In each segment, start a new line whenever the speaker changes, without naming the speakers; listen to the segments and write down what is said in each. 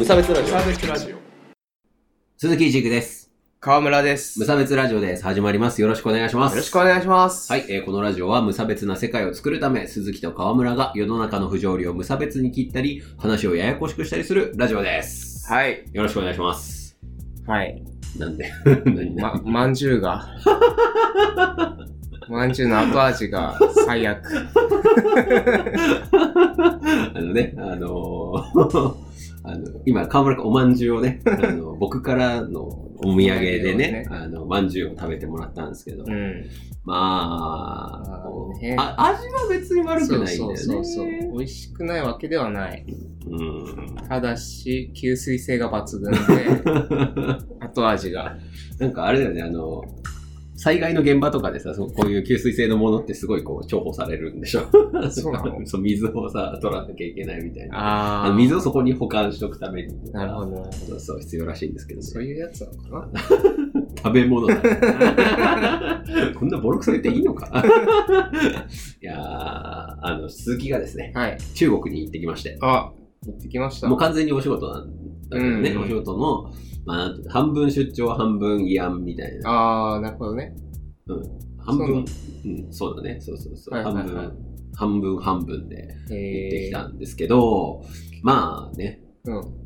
無差別ラジオ
サーベスラジオ。
鈴木一育です。
川村です。
無差別ラジオです。始まります。よろしくお願いします。
よろしくお願いします。
はい、えーこのラジオは無差別な世界を作るため、鈴木と川村が世の中の不条理を無差別に切ったり、話をややこしくしたりするラジオです。
はい。
よろしくお願いします。
はい。
なんで？何？
ま、
何
まんじゅうが。まんじゅうの後味が最悪。
あのね、あのーあの、今、河村君おまんじゅうをね、あの、僕からのお土産でね、あの、まんじゅうを食べてもらったんですけど、
うん。
まあ、
あね
あ味は別に悪くないんだよね。
そうそう。美味しくないわけではない。
うん。
ただし、吸水性が抜群で、後味が。
なんかあれだよね、あの、災害の現場とかでさ、そうこういう吸水性のものってすごいこう重宝されるんでしょ？
そうなの
そう、水をさ、取らなきゃいけないみたいな。
あ
水をそこに保管しとくために。
なるほど
そうそう、必要らしいんですけどね。
そういうやつなのかな？
食べ物だ、こんなボロクソ言っていいのか？いやー、あの、鈴木がですね、
はい。
中国に行ってきまして。
あ、行ってきました。
もう完全にお仕事なんだけどね、
うん
お仕事の、まあ半分出張、半分慰安みたいな。
あー、なるほどね。
半分、
そう
うん、そうだね、そうそうそう、
はいはいはい
半分、半分半分で行って
え
きたんですけど、まあね、
ー。うん。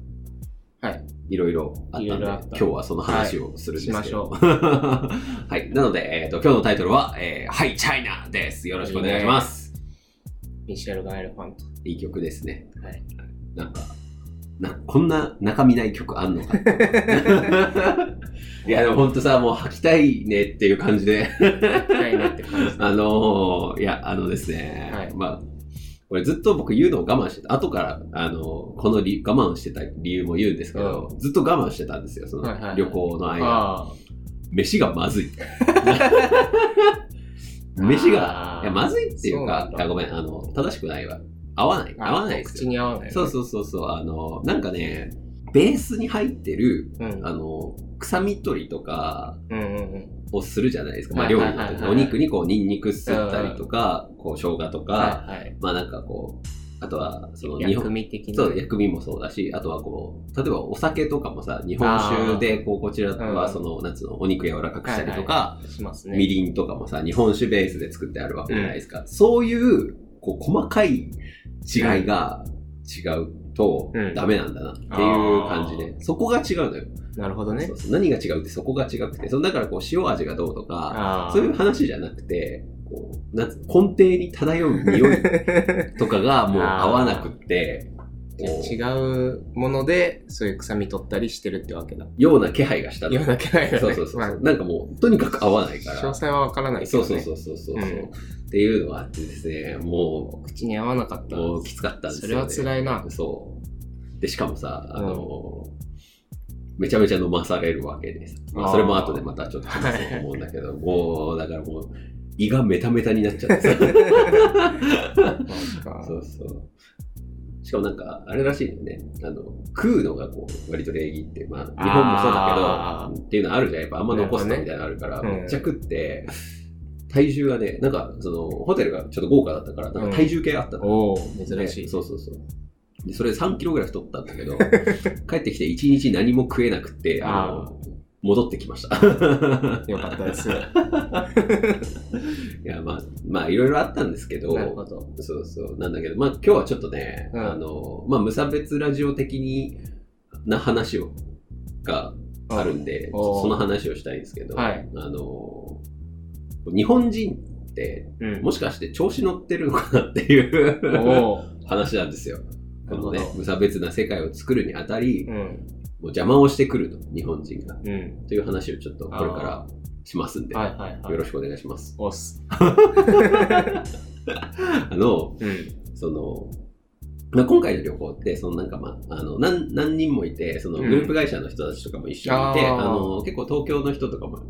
はい。
いろいろあったんで、
いろいろあった
今日はその話をするんですけど。
は
はい、なので、えっ、と、今日のタイトルは、えー、はい、チャイナです。よろしくお願いします。
ミシェルガ・エレファント。
いい曲ですね。
はい。
なんか、なこんな中身ない曲あんのか？いや、でもほんとさ、もう吐きたいねっていう感じで。
深いねって感じ。
あのー、いや、あのですね、
はい
まあ、これずっと僕言うのを我慢してた。後から、あのーこの理我慢してた理由も言うんですけど、ずっと我慢してたんですよ、その
はいはいはい
旅行の間。
あ
飯がまずい。飯が、いや、まずいっていうかごめん、あの、正しくないわ。合わない。
あ。
合わないです
口
よ。
に合わない。
そうそうそうそう、あの、なんかね、ベースに入ってる、
うん。
あの、臭み取りとか
うんうんうん。
をするじゃないですか。まあ、
はい
料
はいはいはい
理の時お肉にこう、ニンニクすったりとか、こう、生姜とか、
はいはい。
まあなんかこう、あとは、その、日
薬
本、
味的な。
そう、薬味もそうだし、あとはこう、例えばお酒とかもさ、日本酒で、こう、こちら
うん
はその、なんつうの、お肉柔らかくしたりとか、
しますね。
みりんとかもさ、日本酒ベースで作ってあるわけじゃないですか。そういう、こう、細かい違いが違うと
うん
ダメなんだなっていう感じで、そこが違うのよ。
なるほどね
そう。そう何が違うってそこが違くて、そのだからこう、塩味がどうとか。そういう話じゃなくて、こう、な根底に漂う匂い とかがもう合わなくって、
違うもので、そういう臭み取ったりしてるってわけだ。
ような気配がしたの
言わなきゃないよね。
そうそうそう。
まあ
なんかもう、とにかく合わないから。
詳細はわからないけどね。
そうそうそうそうそう、う
うん
っていうのがあってですね、も
口に合わなかった
う、もうきつかったんですよ、ね。
それは辛いな
そう。で、しかもさ、あの、めちゃめちゃ飲まされるわけです。まあ、それも後でまたちょっと話そうと思うんだけど、もう、だからもう、胃がメタメタになっちゃってさ。そうそう。しかもなんか、あれらしいよね。あの、食うのがこう、割と礼儀って、まあ、日本もそうだけど、っていうのはあるじゃん。やっぱあんま残すとみたいなのあるから、めっちゃ食って、体重がね、なんか、その、ホテルがちょっと豪華だったから、なんか体重計あったの。
おお珍しい。
ねそうそうそう。で、それで3キロぐらい太ったんだけど、帰ってきて1日何も食えなくて、あ
あ
の、戻ってきました。
よかったです。
いや、まあ、まあ、いろいろあったんですけど、
なるほど。
そうそう。なんだけど、まあ今日はちょっとね、
うん
あの、まあ無差別ラジオ的にな話を、があるんで、その話をしたいんですけど、
はい
あの、日本人って、
うん。
もしかして調子乗ってるのかなっていう
おお
話なんですよ。このね無差別な世界を作るにあたり、も
うん。
う邪魔をしてくると、日本人が。
うん。
という話をちょっとこれからしますんで、
はいはいはい。
よろしくお願いします。
押す。
あの、
うん。
その、まあ、今回の旅行って、そのなんかまあ、あの、何、何人もいて、その
うん
グループ会社の人たちとかも一緒にいて、
あー
あの、結構東京の人とかも、は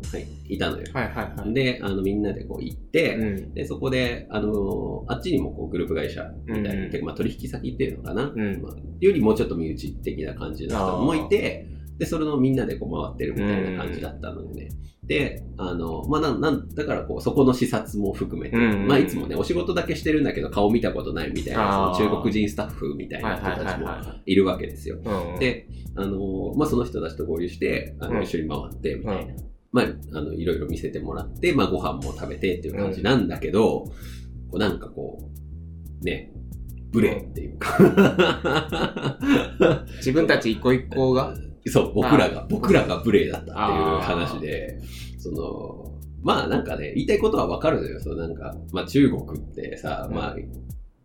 い、いたのよ。
はいはいはい。
で、あの、みんなでこう行って、
うん。
で、そこで、あの、あっちにもこうグループ会社みたいな、
うん
てかまあ取引先っていうのかな、
うん
まあ、よりもうちょっと身内的な感じの人もいて、で、それのみんなでこう回ってるみたいな感じだったのでね。で、あの、まあ、なん、なん、だからこう、そこの視察も含めて、
うんうんうん。
まあ、いつもね、お仕事だけしてるんだけど、顔見たことないみたいな、その中国人スタッフみたいな人たちも
はい
るわけですよ。
うん、
で、あの、まあ、その人たちと合流して、あの、
うん。
一緒に回って、みたいな。
う
まあ、あの、いろいろ見せてもらって、まあ、ご飯も食べてっていう感じなんだけど、こうなんかこう、ね、ブレっていうか、
自分たち一個一個が、
そう、僕らが、僕らが無礼だったっていう話で、その、まあなんかね、言いたいことはわかるのよ。そのなんか、まあ中国ってさ、
うん。
まあ、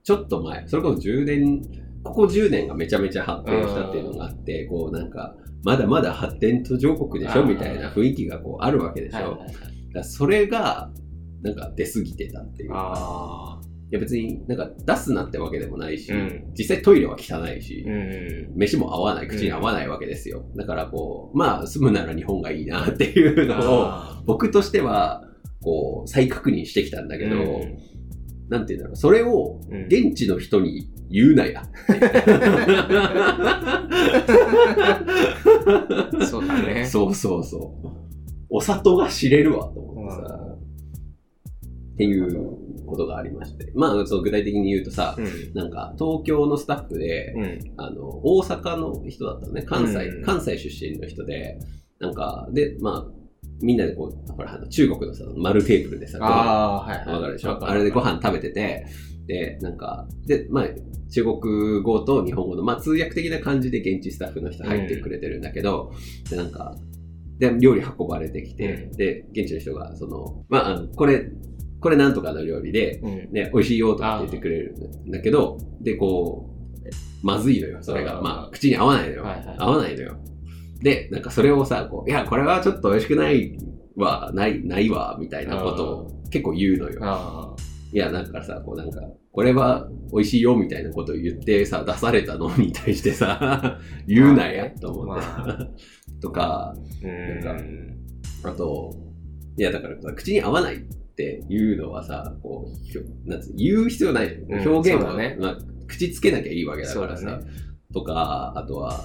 ちょっと前、それこそ10年、ここ10年がめちゃめちゃ発展したっていうのがあって、こうなんか、まだまだ発展途上国でしょみたいな雰囲気がこうあるわけでしょ。だからそれが、なんか出過ぎてたっていう。か、
あ
いや別になんか出すなってわけでもないし、
うん
実際トイレは汚いし、
あ、うん。
飯も合わない、口に合わないわけですよ。だからこう、まあ住むなら日本がいいなっていうのを、
あ
僕としては、こう、再確認してきたんだ
ー
けど、
うん
なんていうんだろう、それを
うん
現地の人に言うなや。
そうだね。
そうそうそう。お里が知れるわと思ってさ、っていうことがありまして。まあ、そう具体的に言うとさ、
うん。
なんか東京のスタッフで、
うん。
あの、大阪の人だったのね。関西、
うん
関西出身の人で、なんか、で、まあ、みんなでこう、ほら、中国のさ、丸テーブルでさ、ご飯
ああ、はいはい。
わかるでしょ？
わ
あれでご飯食べてて、で、なんか、で、まあ、中国語と日本語の、まあ、通訳的な感じで現地スタッフの人入ってくれてるんだけど、で、なんか、で、料理運ばれてきて、
うん
で、現地の人が、その、まあ、これ、これなんとかの料理で、
うん。
ね、美味しいよとかって言ってくれるんだけど、で、こう、まずいのよ、それが。まあ、口に合わないのよ。合わないのよ。で、なんかそれをさ、こう、いや、これはちょっと美味しくないわ、ない、ないわ、みたいなことを結構言うのよ。
あ
いや、だからさ、こうなんか、これは美味しいよみたいなことを言ってさ、出されたのに対してさ、言うなや、と思って。
ま
とか。なんかあと、いや、だからさ、口に合わないっていうのはさ、こう、なんつう言う必要ない。
うん
表現は、
ね
まあ、口つけなきゃいいわけだからさ。
ね
とか、あとは、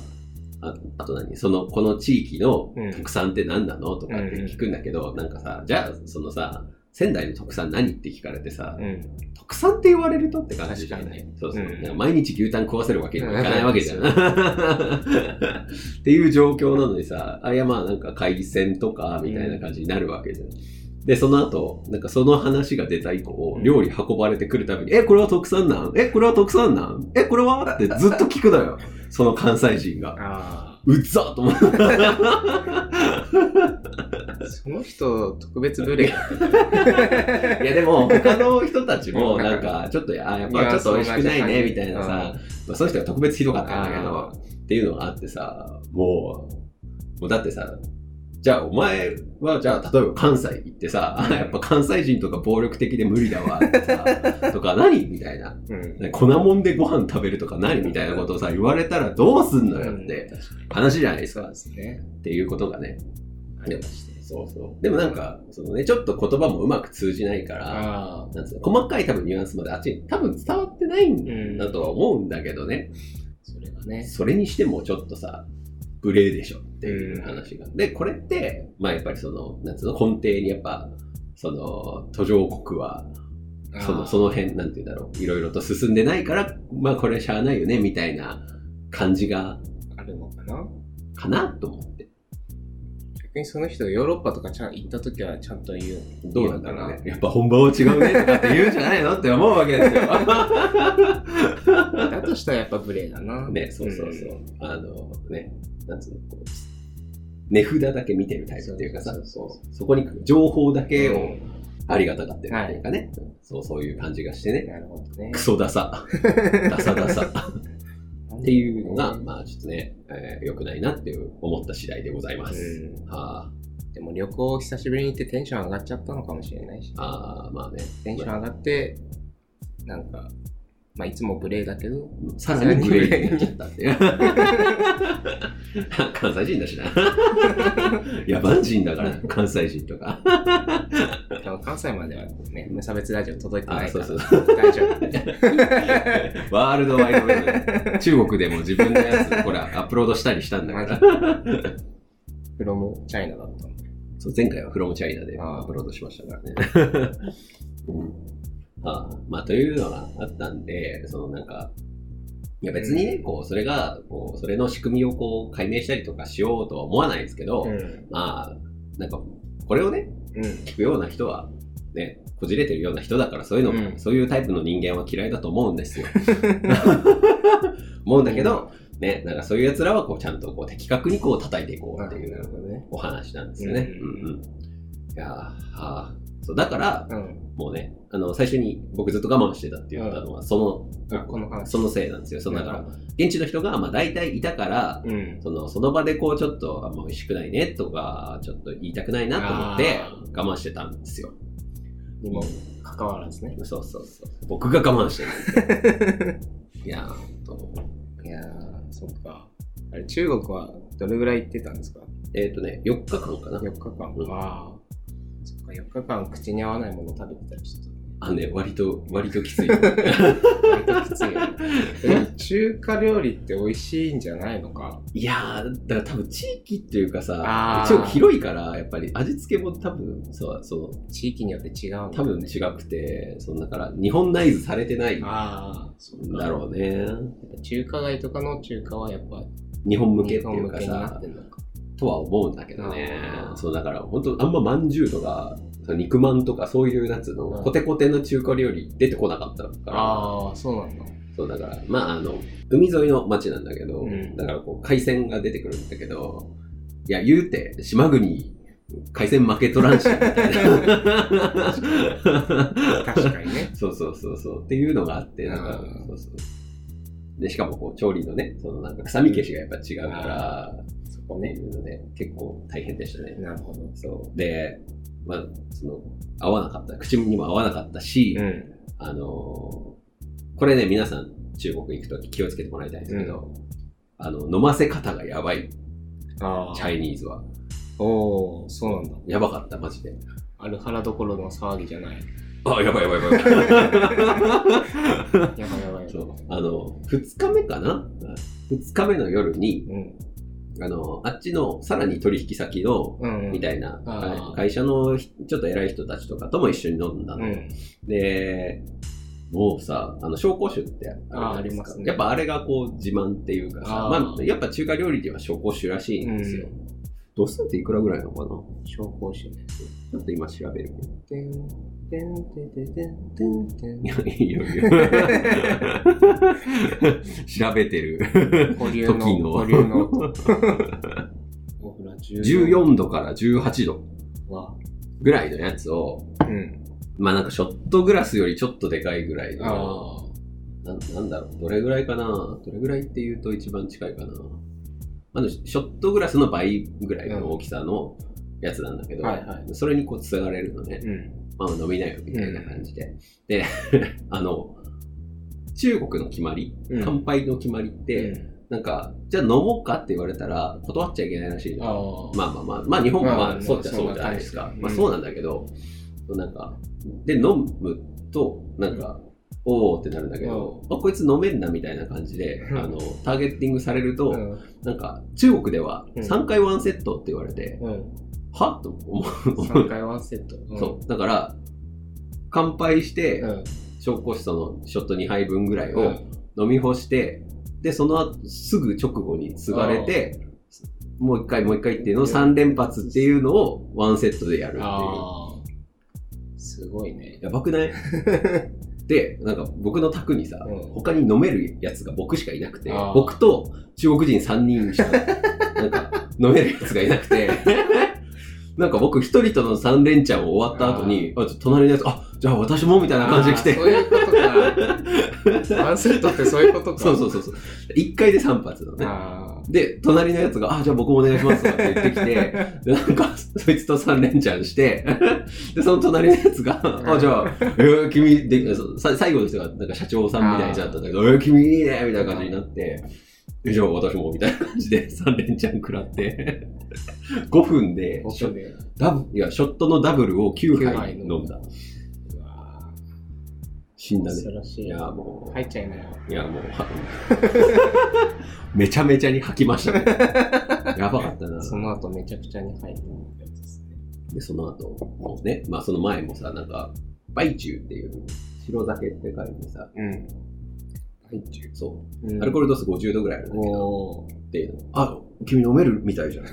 ああと何？その、この地域の
うん
特産って何なの？とかって聞くんだけど、なんかさ、じゃあ、そのさ、仙台の特産何？って聞かれてさ、
うん。
特産って言われるとって感じじゃないそうそう。
うん
毎日牛タン食わせるわけにもいかないわけじゃん。
うん
っていう状況なのにさ、あ、いやまあなんか海鮮とかみたいな感じになるわけじゃん。で、その後、なんかその話が出た以降、
うん。
料理運ばれてくるたびに、え、これは特産なん？え、これは特産なん？え、これは？ってずっと聞くのよ。その関西人が。
あ
うっざと思って。
あ。その人、特別ブレ
いやでも、他の人たちも、なんか、ちょっと、あ、やっぱちょっと美味しくないね、みたいなさ、まあ、その人が特別ひどかったんだけど、っていうのがあってさ、もう、もうだってさ、じゃあお前は、じゃあ例えば関西行ってさ、あやっぱ関西人とか暴力的で無理だわ、とか何 みたいな。
うん。
粉もんでご飯食べるとか何みたいなことをさ、言われたらどうすんのよって話じゃないですか。
すね。
っていうことがね。
ありまして。
そうそう。でもなんか、そのね、ちょっと言葉もうまく通じないから。なんつうの細かい多分ニュアンスまであっちに多分伝わってないんだとは思うんだけどね。
それがね。
それにしてもちょっとさ、無礼でしょっていう話が。で、これって、まあやっぱりその、なんつうの、根底にやっぱ、その、途上国は、その、その辺、なんて言うんだろう、いろいろと進んでないから、まあこれしゃあないよね、みたいな感じが、
あるのかな？
かなと思って。
逆にその人がヨーロッパとかちゃん行った時はちゃんと言う。
どうなんだろうね。やっぱ本場は違うね、とかって言うんじゃないの？って思うわけですよ。
だとしたらやっぱ無礼だな。
ね、そうそうそう。あの、ね、なんつうの、こう、値札だけ見てるタイプっていうかさ、
そ
こに情報だけを
うん
ありがたがってるっていうかね、そう、そういう感じがしてね、
なるほどね
ク。ソダサ、ダサダサっていうのが、まあちょっとね、えー良くないなっていう思った次第でございます。
うん
あ
でも旅行久しぶりに行ってテンション上がっちゃったのかもしれないし、
ああー、まあね、
テンション上がって、なんか、まあいつも無礼だけど、
さらにグレーになっちゃったっていう。関西人だしな。野蛮人だから、関西人とか。
でも関西まではね、無差別ラジオ届いてな
あ
いから、
そうそう
大丈夫。
ワールドワイドウェブ。中国でも自分のやつ、ほら、アップロードしたりしたんだから。
フロムチャイナだった。
そう前回はフロムチャイナでアップロードしましたからね。うんあーまあ、というのがあったんで、そのなんか、いや別にね、こう、それが、こう、それの仕組みをこう、解明したりとかしようとは思わないですけど、
うん。
まあ、なんか、これをね、
うん。
聞くような人は、ね、こじれてるような人だから、そういうの、
うん
そういうタイプの人間は嫌いだと思うんですよ。思うんだけど、ね、なんかそういう奴らはこうちゃんとこう的確にこう叩いていこうってい
なる
う
ほどね。
お話なんですよね。
う
うんんうん。いやーはーそうだから、
うん。
もうね、あの、最初に僕ずっと我慢してたって言ったのは、そ
あ、この。
そのせいなんですよ。そのだから、現地の人がまあ大体いたから、
うん。
その、その場でこうちょっと、あんま美味しくないねとか、ちょっと言いたくないなと思って我慢してたんですよ。
にも関わらずね。
そうそうそう。僕が我慢してる。いやー、と
いやー、そっか。あれ、中国はどれぐらい行ってたんですか？
えっ、とね、4日間かな。
?4 日間。
うん
あか、4日間口に合わないもの食べてたりしてた。
あ、ね、割と、割ときつい。
割ときついよね。でも中華料理って美味しいんじゃないのか。
いやー、だから多分地域っていうかさ
あ、ー
中国広いから、やっぱり味付けも多分、そう、そう、
地域によって違うん
多分違くて、そのだから日本ナイズされてないん
ああ、そうか
だろうね。
中華街とかの中華はやっぱ
日本向け
日
っていうか
本向けにな
さ
って、んのか。
とは思うんだけどねそうだから本当あんままんじゅうとか、その肉まんとかそういうやつの
うん
コテコテの中華料理出てこなかったから、
ああ、そうなんだ。
そうだから、まああの、海沿いの町なんだけど、
うん
だからこう海鮮が出てくるんだけど、いや言うて、島国、海鮮負けとらんし、みたいな。
確かにね。
そうそうそうそう。っていうのがあって、なんか
うん、
そうそう。で、しかもこう、調理のね、そのなんか臭み消しがやっぱ違うから、
そこね。
いうので、結構大変でしたね。
なるほど。
そう。で、まあ、その、合わなかった、口にも合わなかったし、
うん。
あのーこれね、皆さん中国行くとき気をつけてもらいたいんですけど、あの、飲ませ方がやばい、
あ
チャイニーズは。
おおそうなんだ。
やばかった、マジで。
アルハラどころの騒ぎじゃない。
あ、やばいやばいやばい。
やばいやばい。
そう。あの、二日目かな？二日目の夜に、
うん。
あの、あっちのさらに取引先の、
うん。
みたいな、会社のちょっと偉い人たちとかとも一緒に飲んだの。
うん。
で、もうさ、あの、紹興酒ってあるじゃないですか。
あーありますね
やっぱあれがこう自慢っていうかさ、まあ、やっぱ中華料理では紹興酒らしいんですよ。どうせっていくらぐらいなのかな？
紹興酒ね。
ちょっと今調べる。
てん、てんてんてんてんてんてん
いや、いいよいいよ。調べてる。
保留の、
時の
保留の。ほら、
14度から18度
は。
ぐらいのやつを、
うん。
まあなんかショットグラスよりちょっとでかいぐらいの、
あ
なんなんだろう、どれぐらいかな？どれぐらいって言うと一番近いかなまあでもショットグラスの倍ぐらいの大きさのやつなんだけど、
はいはい
それにこうつがれるのね。まあ飲みなよみたいな感じで。で、あの、中国の決まり、
うん
乾杯の決まりって、なんか、じゃあ飲もうかって言われたら断っちゃいけないらしいの。
ああ。
まあまあまあ、まあ日本もま
まあ
あそうっちゃ
まあ
そうじゃないですか。まあそうなんだけど、なんか、で飲むと、なんか、おーってなるんだけど、あこいつ飲めんなみたいな感じで、
うん
あの、ターゲッティングされると、
うん。
なんか、中国では
うん
3回ワンセットって言われて、
うん。
は？と思う。
3回ワンセット。うん
そう。だから、乾杯して、
うん。
紹興酒そのショット2杯分ぐらいを
うん
飲み干して、で、その後、すぐ直後に継がれて、もう一回もう一回っていうのを3連発っていうのをワンセットでやるっていう。
すごいね。
やばくない？で、なんか僕の宅にさ、
うん
他に飲めるやつが僕しかいなくて僕と中国人3人しか、なんか飲めるやつがいなくて、なんか僕一人との3連チャン終わった後に、あ、ちょっと隣のやつ、あ、じゃあ私もみたいな感じで来て
そういうことか。ワンセットってそういうことか。
そうそうそうそう。1回で3発のね。
あ
で、隣のやつが、あ、じゃあ僕もお願いしますとかって言ってきて、でなんか、そいつと3連チャンして、で、その隣のやつが、あ、じゃあ、えー、君で、最後の人が、なんか社長さんみたいになったんだけど、えー、君いいねみたいな感じになって、えじゃあ私もみたいな感じで 3連チャン食らって、5分で。ダブいや、ショットのダブルを9
9
杯
杯
飲んだ。死んだね。
恐ろしい。
いや、もう、
入っちゃいなよ。
いや、もう、は めちゃめちゃに吐きましたね。やばかったな。
その後めちゃくちゃに入るやつですね。
で、その後、もうね、まあその前もさ、なんか、バイチューっていう、白酒って書いてさ、
うん。はい、中。
そう、
うん
アルコール度数50度ぐらいあるんだけど、っていうの。あ、君飲めるみたいじゃん。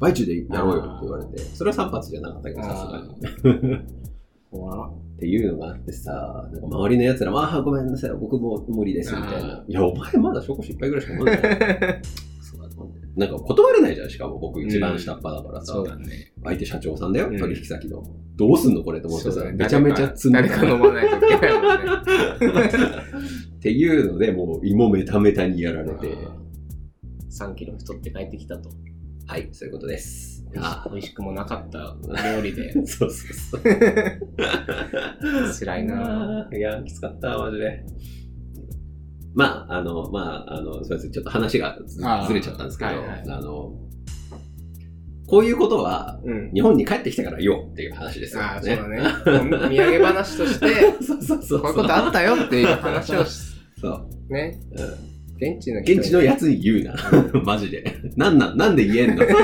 バイチューでやろうよって言われて、それは3発じゃなかったけど、さすがに。
怖
っていうのがあってさ、なんか周りの奴らも、ああ、ごめんなさい、僕もう無理です、みたいな
あ。
いや、お前まだ証拠失敗ぐらいしか飲んでない。そうだと思なんか断れないじゃん、しかも僕一番下っ端だからさ。
そうだね。
相手社長さんだよ、
うん
取引先の。どうすんのこれと思ってさ、
ね
めちゃめちゃ積んで
誰か飲まないといけないもんね。
っていうので、もう芋メタメタにやられて、
3キロ太って帰ってきたと。
はい、そういうことです。
美味し
あ
美味しくもなかった料理で
そうそうそう。
辛いなぁ。
いや、きつかった、マジで。まあ、あの、まあ、あの、すみません、ちょっと話がずれちゃったんですけど、
はいはい
あの、こういうことは、
うん。
日本に帰ってきてから言おうっていう話ですよ、
ああ、そうだね。お土産話として、
そうそうそう。
こういうことあったよっていう話をし、
そう。
ね、
うん
現地の
現地のやつに言うな。マジで。なんなん、なんで言えんの？
確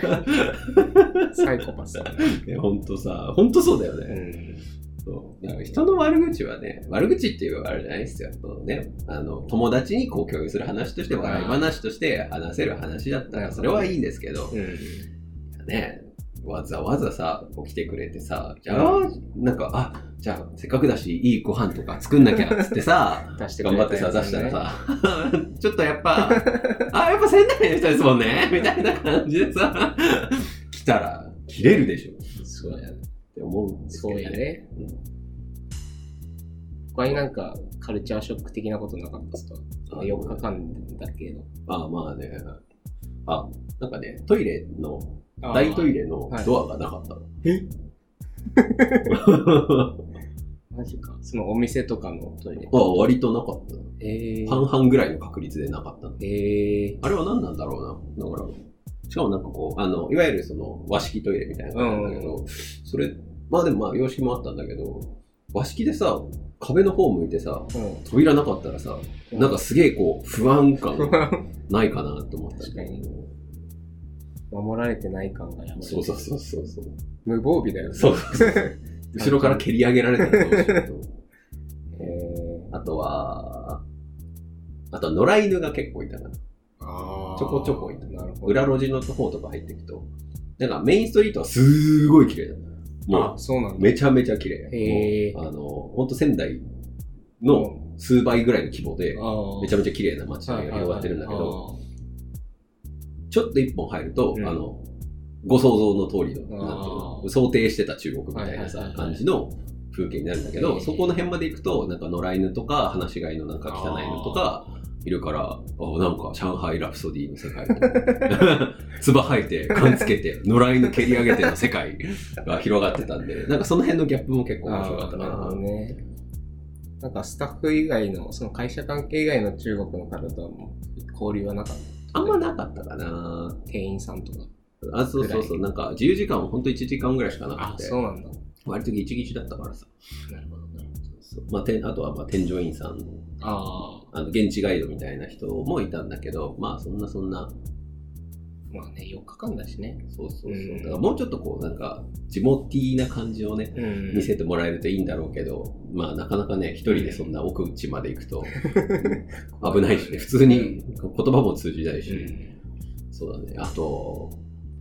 かに。サイコパスだね。
ほんとさ、ほんとそうだよ
う
ね。
ん。
そうだから人の悪口はね、悪口っていうあれじゃないですよ。そのね、あの、友達にこう共有する話として、笑い話として話せる話だったら、それはいいんですけど、
うん。
ね、わざわざさ、こう来てくれてさ、じゃあ、なんか、あ、じゃあ、せっかくだし、いいご飯とか作んなきゃっつってさ、
出して
頑張ってさ、出したらさ、ちょっとやっぱ、あ、やっぱ仙台の人ですもんね みたいな感じでさ、来たら、切れるでしょっ
そうやね。
て思うんですけど
そうや。ね。他になんかカルチャーショック的なことなかったですか？
あ
?4 日間だけど。
あまあね。あ、なんかね、トイレの、大トイ
レ。
レのドアがなかったの。
え？マジか。そのお店とかのトイレ。
あ割となかったの。
えー。
半々ぐらいの確率でなかったの。
えー。
あれは何なんだろうな。だから、しかもなんかこう、あの、いわゆるその和式トイレみたいな感じなんだけど、それ、まあでもまあ洋式もあったんだけど、和式でさ、壁の方向いてさ、
うん。
扉なかったらさ、なんかすげえこう、不安感ないかなと思った
確か
ど。
守られてない感がやばい。
そうそうそうそうそう。
無防備だよね。
そうそうそう。後ろから蹴り上げられたらどうしようと。
え
あとは、あとは野良犬が結構いたな。
ー、あー
ちょこちょこいた
なるほど。
裏路地の方とか入っていくと。なんかメインストリートはすーごい綺麗だ。も
あ、そうなん。
めちゃめちゃ綺麗。あの、ほんと仙台の数倍ぐらいの規模で、めちゃ
め
めちゃ綺麗な街が広がってるんだけど、、ちょっと一本入ると、
うん
あの、ご想像の通りの、想定してた中国みたいなさ感じの風景になるんだけど、そこの辺まで行くと、なんか野良犬とか、放し飼いのなんか汚い犬とか、いるから、あなんか上海ラプソディの世界と、つば吐いて、缶つけて、野良犬蹴り上げての世界が広がってたんで、なんかその辺のギャップも結構面白かった
なるほど
な。
ね。なんかスタッフ以外の、その会社関係以外の中国の方とはもう交流はなかった？
あんまなかったかな。
店員さんとか。
あ、そうそうそう、なんか自由時間はほんと1時間ぐらいしかな
あ
く、て、
そうなんだ。
割とギチギチだったからさ。
なるほど、なるほど。
そうまあ、てあとはまあ添乗員さん、
あ
あの現地ガイドみたいな人もいたんだけど、まあそんなそんな、
あ、まあね、4日間だしね。
そうそうそう。
うん。
だからもうちょっとこうなんか、地元ティーな感じをね、
うん。
見せてもらえるといいんだろうけど、まあなかなかね、一人でそんな奥地まで行くと 危ないしね、普通に言葉も通じないし、そうだね。あと、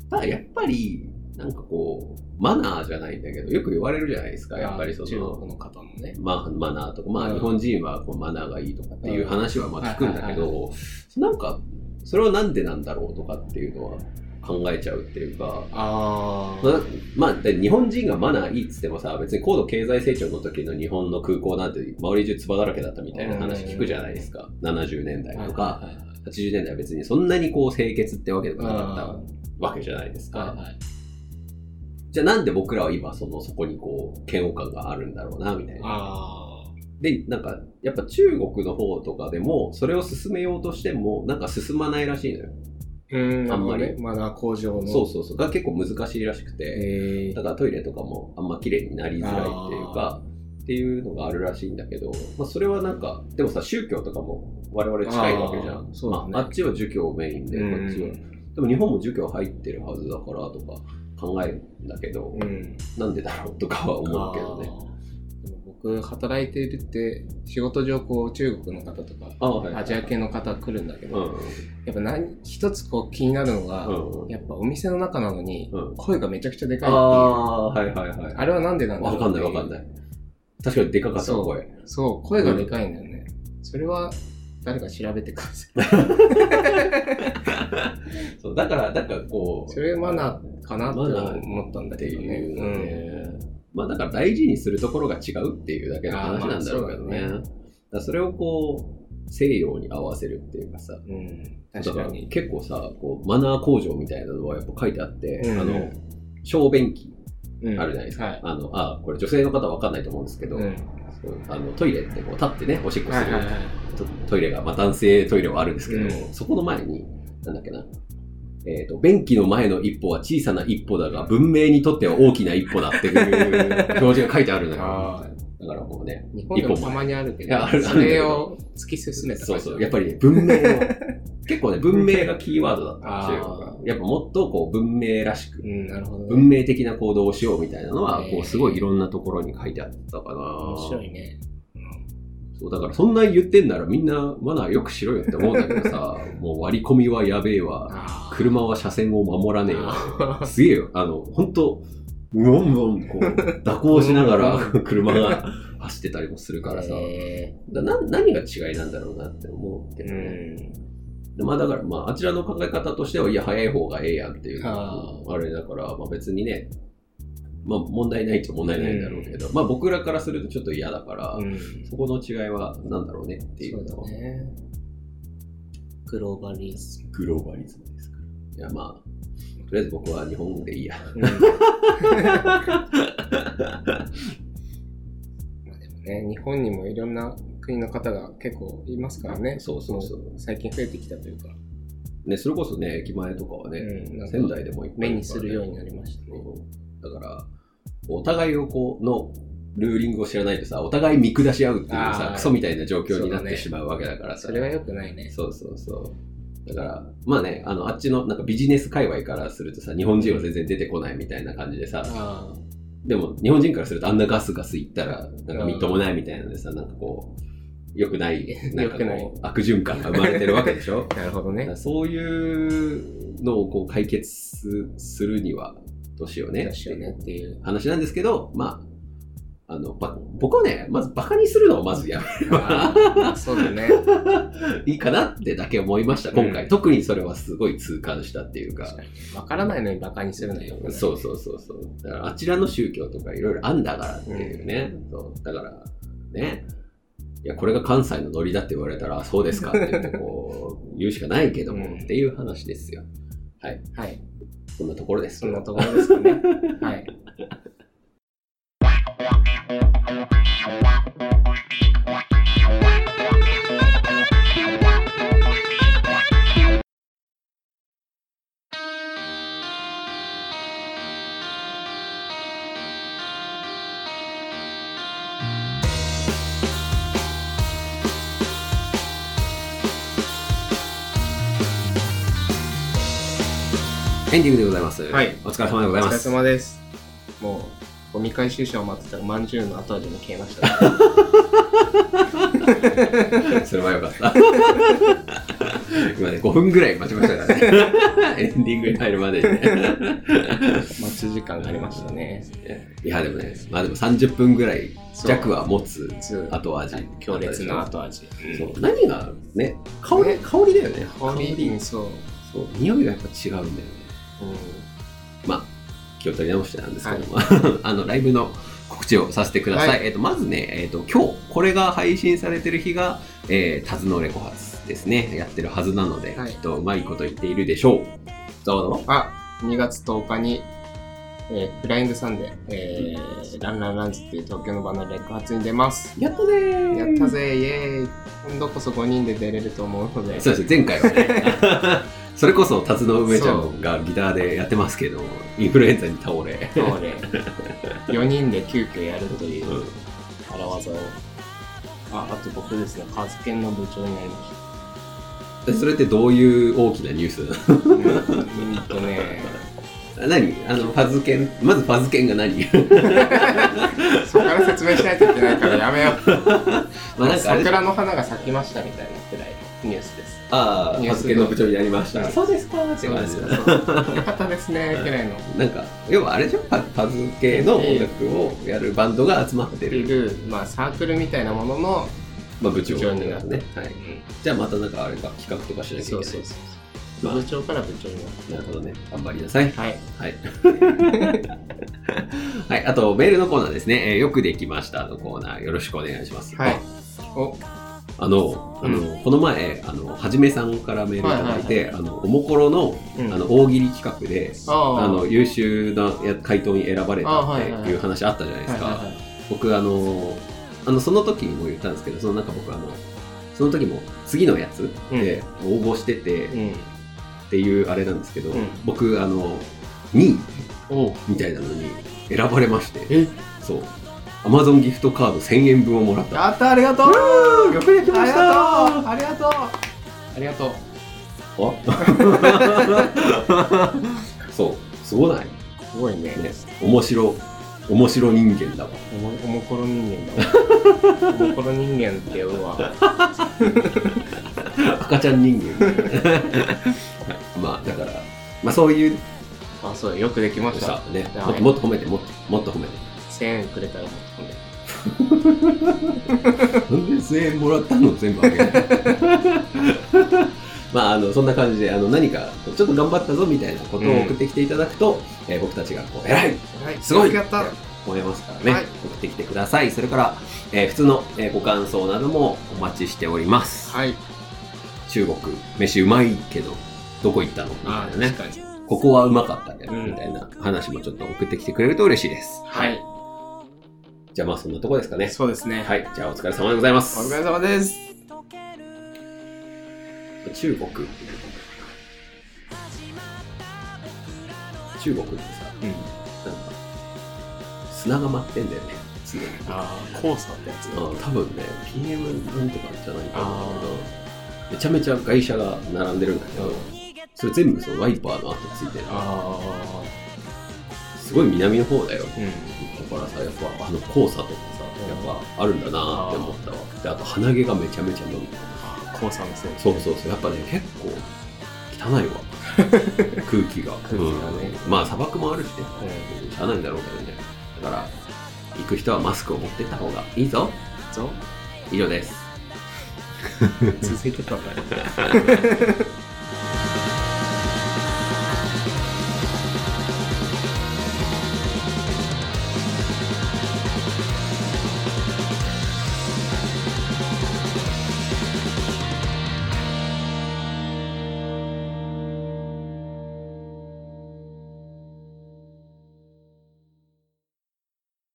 ただやっぱり、なんかこう、マナーじゃないんだけど、よく言われるじゃないですか、やっぱりそ
中
の、
国の方のね。
まあ、マナーとか、ま
うん。
あ、日本人はこうマナーがいいとかっていう話はまあ聞くんだけ
はい
ど、なんか、それはなんでなんだろうとかっていうのは考えちゃうっていうか、
あ
まあ、まあ、で日本人がマナーいいっつってもさ、別に高度経済成長の時の日本の空港なんて周り中つばだらけだったみたいな話聞くじゃないですか。70年代とか、80年代は別にそんなにこう清潔ってわけでもなかったわけじゃないですか。
はいはい。
じゃあなんで僕らは今そのそこにこう嫌悪感があるんだろうなみたいな。
あ
で、なんかやっぱ中国の方とかでもそれを進めようとしてもなんか進まないらしいのよ。
ん、
あんまり
なるほどねマナー向上の。
そうそうそう。が結構難しいらしくて、
え
だからトイレとかもあんま綺麗になりづらいっていうか、っていうのがあるらしいんだけど、まあそれはなんか、でもさ、宗教とかも我々近いわけじゃん。
あね
まあ、あっちは儒教メインで、
うん
こっちはでも日本も儒教入ってるはずだからとか考えるんだけど、
うん。
なんでだろうとかは思うけどね。
働いているって、仕事上、こう、中国の方とか、アジア系の方来るんだけど、
うん。
やっぱ何、一つこう気になるのが、
うん
やっぱお店の中なのに
うん、
声がめちゃくちゃでか
あ
いっていう。
あ、はいはいはい。
あれはなんでなんだろう
わかんないわかんないい。確かにでかかった声。
そう、声がでかいんだよね。それは、誰か調べてください。
そうだから、だからこう。
それマナーかなって思ったんだけどね。
いうね。まあだから大事にするところが違うっていうだけの話なんだろうけどね。
そうだ
それをこう、西洋に合わせるっていうかさ。
うん。確かに。
結構さ、こう、マナー工場みたいなのはやっぱ書いてあって、
うん
あの、小便器
うん
あるじゃないですか。
はい。
あの、あ、これ女性の方はわかんないと思うんですけど、あのトイレってこう立ってね、おしっこする。トトイレが、まあ男性トイレはあるんですけど、
うん
そこの前に、なんだっけな、えっ、と、便器の前の一歩は小さな一歩だが、文明にとっては大きな一歩だっていう 表示が書いてあるのよ。だからもうね、
日本でもたまにあるけどそれを突き進めた
そうそう、やっ
ぱ
ぱりね、文明の、結構ね、文明がキーワードだったらしいよ
あ。ー
やっぱもっとこう文明らしく、
うん、なるほど、ね。
文明的な行動をしようみたいなのは、こうすごいいろんなところに書いてあったかな。
面白いね。
そう、だからそんなに言ってんならみんなマナーよくしろよって思うんだけどさ、もう割り込みはやべえわ。車は車線を守らねえわ。
あ
すげえよ。あの、本当うわんうわん、こう、蛇行しながら 車が走ってたりもするからさ。
へ
だな何が違いなんだろうなって思うけ
ー
どね。まあだから、まああちらの考え方としては、いや、早い方がええやんっていうの
あ
があれだから、まあ別にね、まあ問題ないっちゃ問題ないんだろうけど、まあ僕らからするとちょっと嫌だから、
うん。
そこの違いは何だろうねってい
そう
のは、
ね。グローバリズム。
グローバリズムですから。いやまあ、とりあえず僕は日本でいいや。
うん まあでもね、日本にもいろんな国の方が結構いますからね。
そうそうそう
も最近増えてきたというか、
ね、それこそね、駅前とかはね、仙台でもいっぱいい
目にするようになりましたね。
だから、お互いをこう、のルーリングを知らないとさ、お互い見下し合うっていうさクソみたいな状況になってしまうわけだからさ。
それは良くないね。
そうそうそう。だから、まあね、あの、あっちのなんかビジネス界隈からするとさ、日本人は全然出てこないみたいな感じでさ。でも日本人からするとあんなガスガスいったら、なんかみっともないみたいなのでさ、なんかこう、良くない、なんかこう、悪循環が生まれてるわけでしょ
なるほどね。
そういうのをこう解決するにはどうしようね
ねっていう。
話なんですけど、まあ、あの、ば僕はね、まずバカにするのをまずやめれば
そうだね。
いいかなってだけ思いました、今回。
うん
特にそれはすごい痛感したっていうか。
わからないのにバカにするのよ。
そうそうそうそう。だからあちらの宗教とかいろいろあんだからっていうね。そうだから、ね。いや、これが関西のノリだって言われたら、あそうですかって言ってこう、言うしかないけども、
うん
っていう話ですよ。はい。
はい。
そんなところです。
そんなところですかね。はい。
エンディングでございます。
はい
お疲れ様でござい
お疲れ
ます。
様です。もう、ゴミ回収車を待ってたら、まんじゅうの後味も消えました、
それはよかった。今ね、5分ぐらい待ちましたからね。エンディングに入るまでにね。
待ち時間がありましたね。
いや、でもね、まあでも30分ぐらい弱は持つ
ず
後味。
強烈な後味。
そう何がね、香り、
ね
香りだよね。
香り、うんそう。
そう、匂いがやっぱ違うんだよね。
う
まあ、気を取り直してなんですけども、あの、ライブの告知をさせてください。
はい
えっ、と、まずね、えっ、と、今日、これが配信されてる日が、えー、タズのレコ発ですね。やってるはずなので、
はい
きっとうまいこと言っているでしょう。どうぞ。
あ、2月10日に、えーフライングサンデー、えーランランランズっていう東京のバンドのレコ発に出ます。
やったぜー
やったぜイエーイ今度こそ5人で出れると思うので。
そうですね、前回はね。それこそ、タツの梅ちゃんがギターでやってますけど、インフルエンザに倒れ。
そうね。4人で急遽やるという
うん
荒技を。あ、あと僕ですね、カズケンの部長になりまし
それってどういう大きなニュース？
うんとね、
何？あの、ファズ犬、まずファズ犬が何？
そこから説明しないといけないからやめよう。
まあなんか
桜の花が咲きましたみたいなくらい？のニュースです。
ああ、フ
ニュース
の部長になりました。
うん
そうですかって
そう
感じ
ですよ。かったですね、くらいの。
なんか、要はあれじゃんファファズ系の音楽をやるバンドが集まってる、
いる、まあ、サークルみたいなものの
まあ、部長
部長になって、
ね。はい。じゃあまたなんかあれか、企画とかしなきゃいけない。
そうそうそう。
まあ
部長から部長になって。
なるほどね。頑張りなさい。
はい。
はい。はい。あと、メールのコーナーですね。えーよくできましたのコーナー、よろしくお願いします。
はい。お、
あの、あの、この前、あの、はじめさんからメールいただいて、あの、おもころの、
うん。
あの、大喜利企画で、
あ
あの、優秀なや回答に選ばれたっていう話あったじゃないですか。
はいはいはい。
僕、あの、あの、その時にも言ったんですけど、そのなんか僕、あの、その時も次のやつで応募してて、
うん。
っていうあれなんですけど、
うん。
僕、あの、2位
お
みたいなのに選ばれまして、
え？
そう。アマゾンギフトカード1000円分をもらった。
やったありがとう
よくできました
ありがとうありがとうありがとう
あ そう、すごない？
すごいね。
ね。面白、面白人間だわ。
おもおもころ人間だわ。おもころ人間って呼ぶわ。
赤ちゃん人間。はい、まあ、だから、まあそういう
あ、そう、よくできました
さ。ね、
はい
もっともっと褒めて、もっともっと褒めて。
1000円くれたらもっと褒める。
なんで1000円もらったの？全部あげる まあ、あの、そんな感じで、あの、何か、ちょっと頑張ったぞみたいなことを送ってきていただくと、えー僕たちが、こう、偉い
はい
すごい
やった
思いますからね、
はい
送ってきてください。それから、えー普通の、えーご感想などもお待ちしております。
はい。
中国、飯うまいけど、どこ行ったの？みたい
あ
なね。
確かに。
ここはうまかったね、
うん
みたいな話もちょっと送ってきてくれると嬉しいです。
はい。
じゃあまあそんなとこですかね。
そうですね。
はい。じゃあお疲れ様でございます。
お疲れ様です。
中国。中国ってさ、
うん。
なんか、砂が舞ってんだよね。常に。
ああ、コースターってやつ。
あ多分ね、PM なんとかじゃないかな
あ
めちゃめちゃ外車が並んでるんだけど、それ全部そのワイパーの跡ついてる。
あ
すごい南の方だよ。
あ。うん。
だからさ、やっぱあの黄砂とかさ、やっぱあるんだなって思ったわ。で、あと鼻毛がめちゃめちゃ伸びてる。
コースターのせい。
そうそうそう、やっぱね、結構汚いわ。空気が。
空気がね
うんまあ砂漠もあるしね。
う
しゃあないんだろうけどね。だから、行く人はマスクを持ってった方がいい
ぞ。
以上です。
続いてたんだね。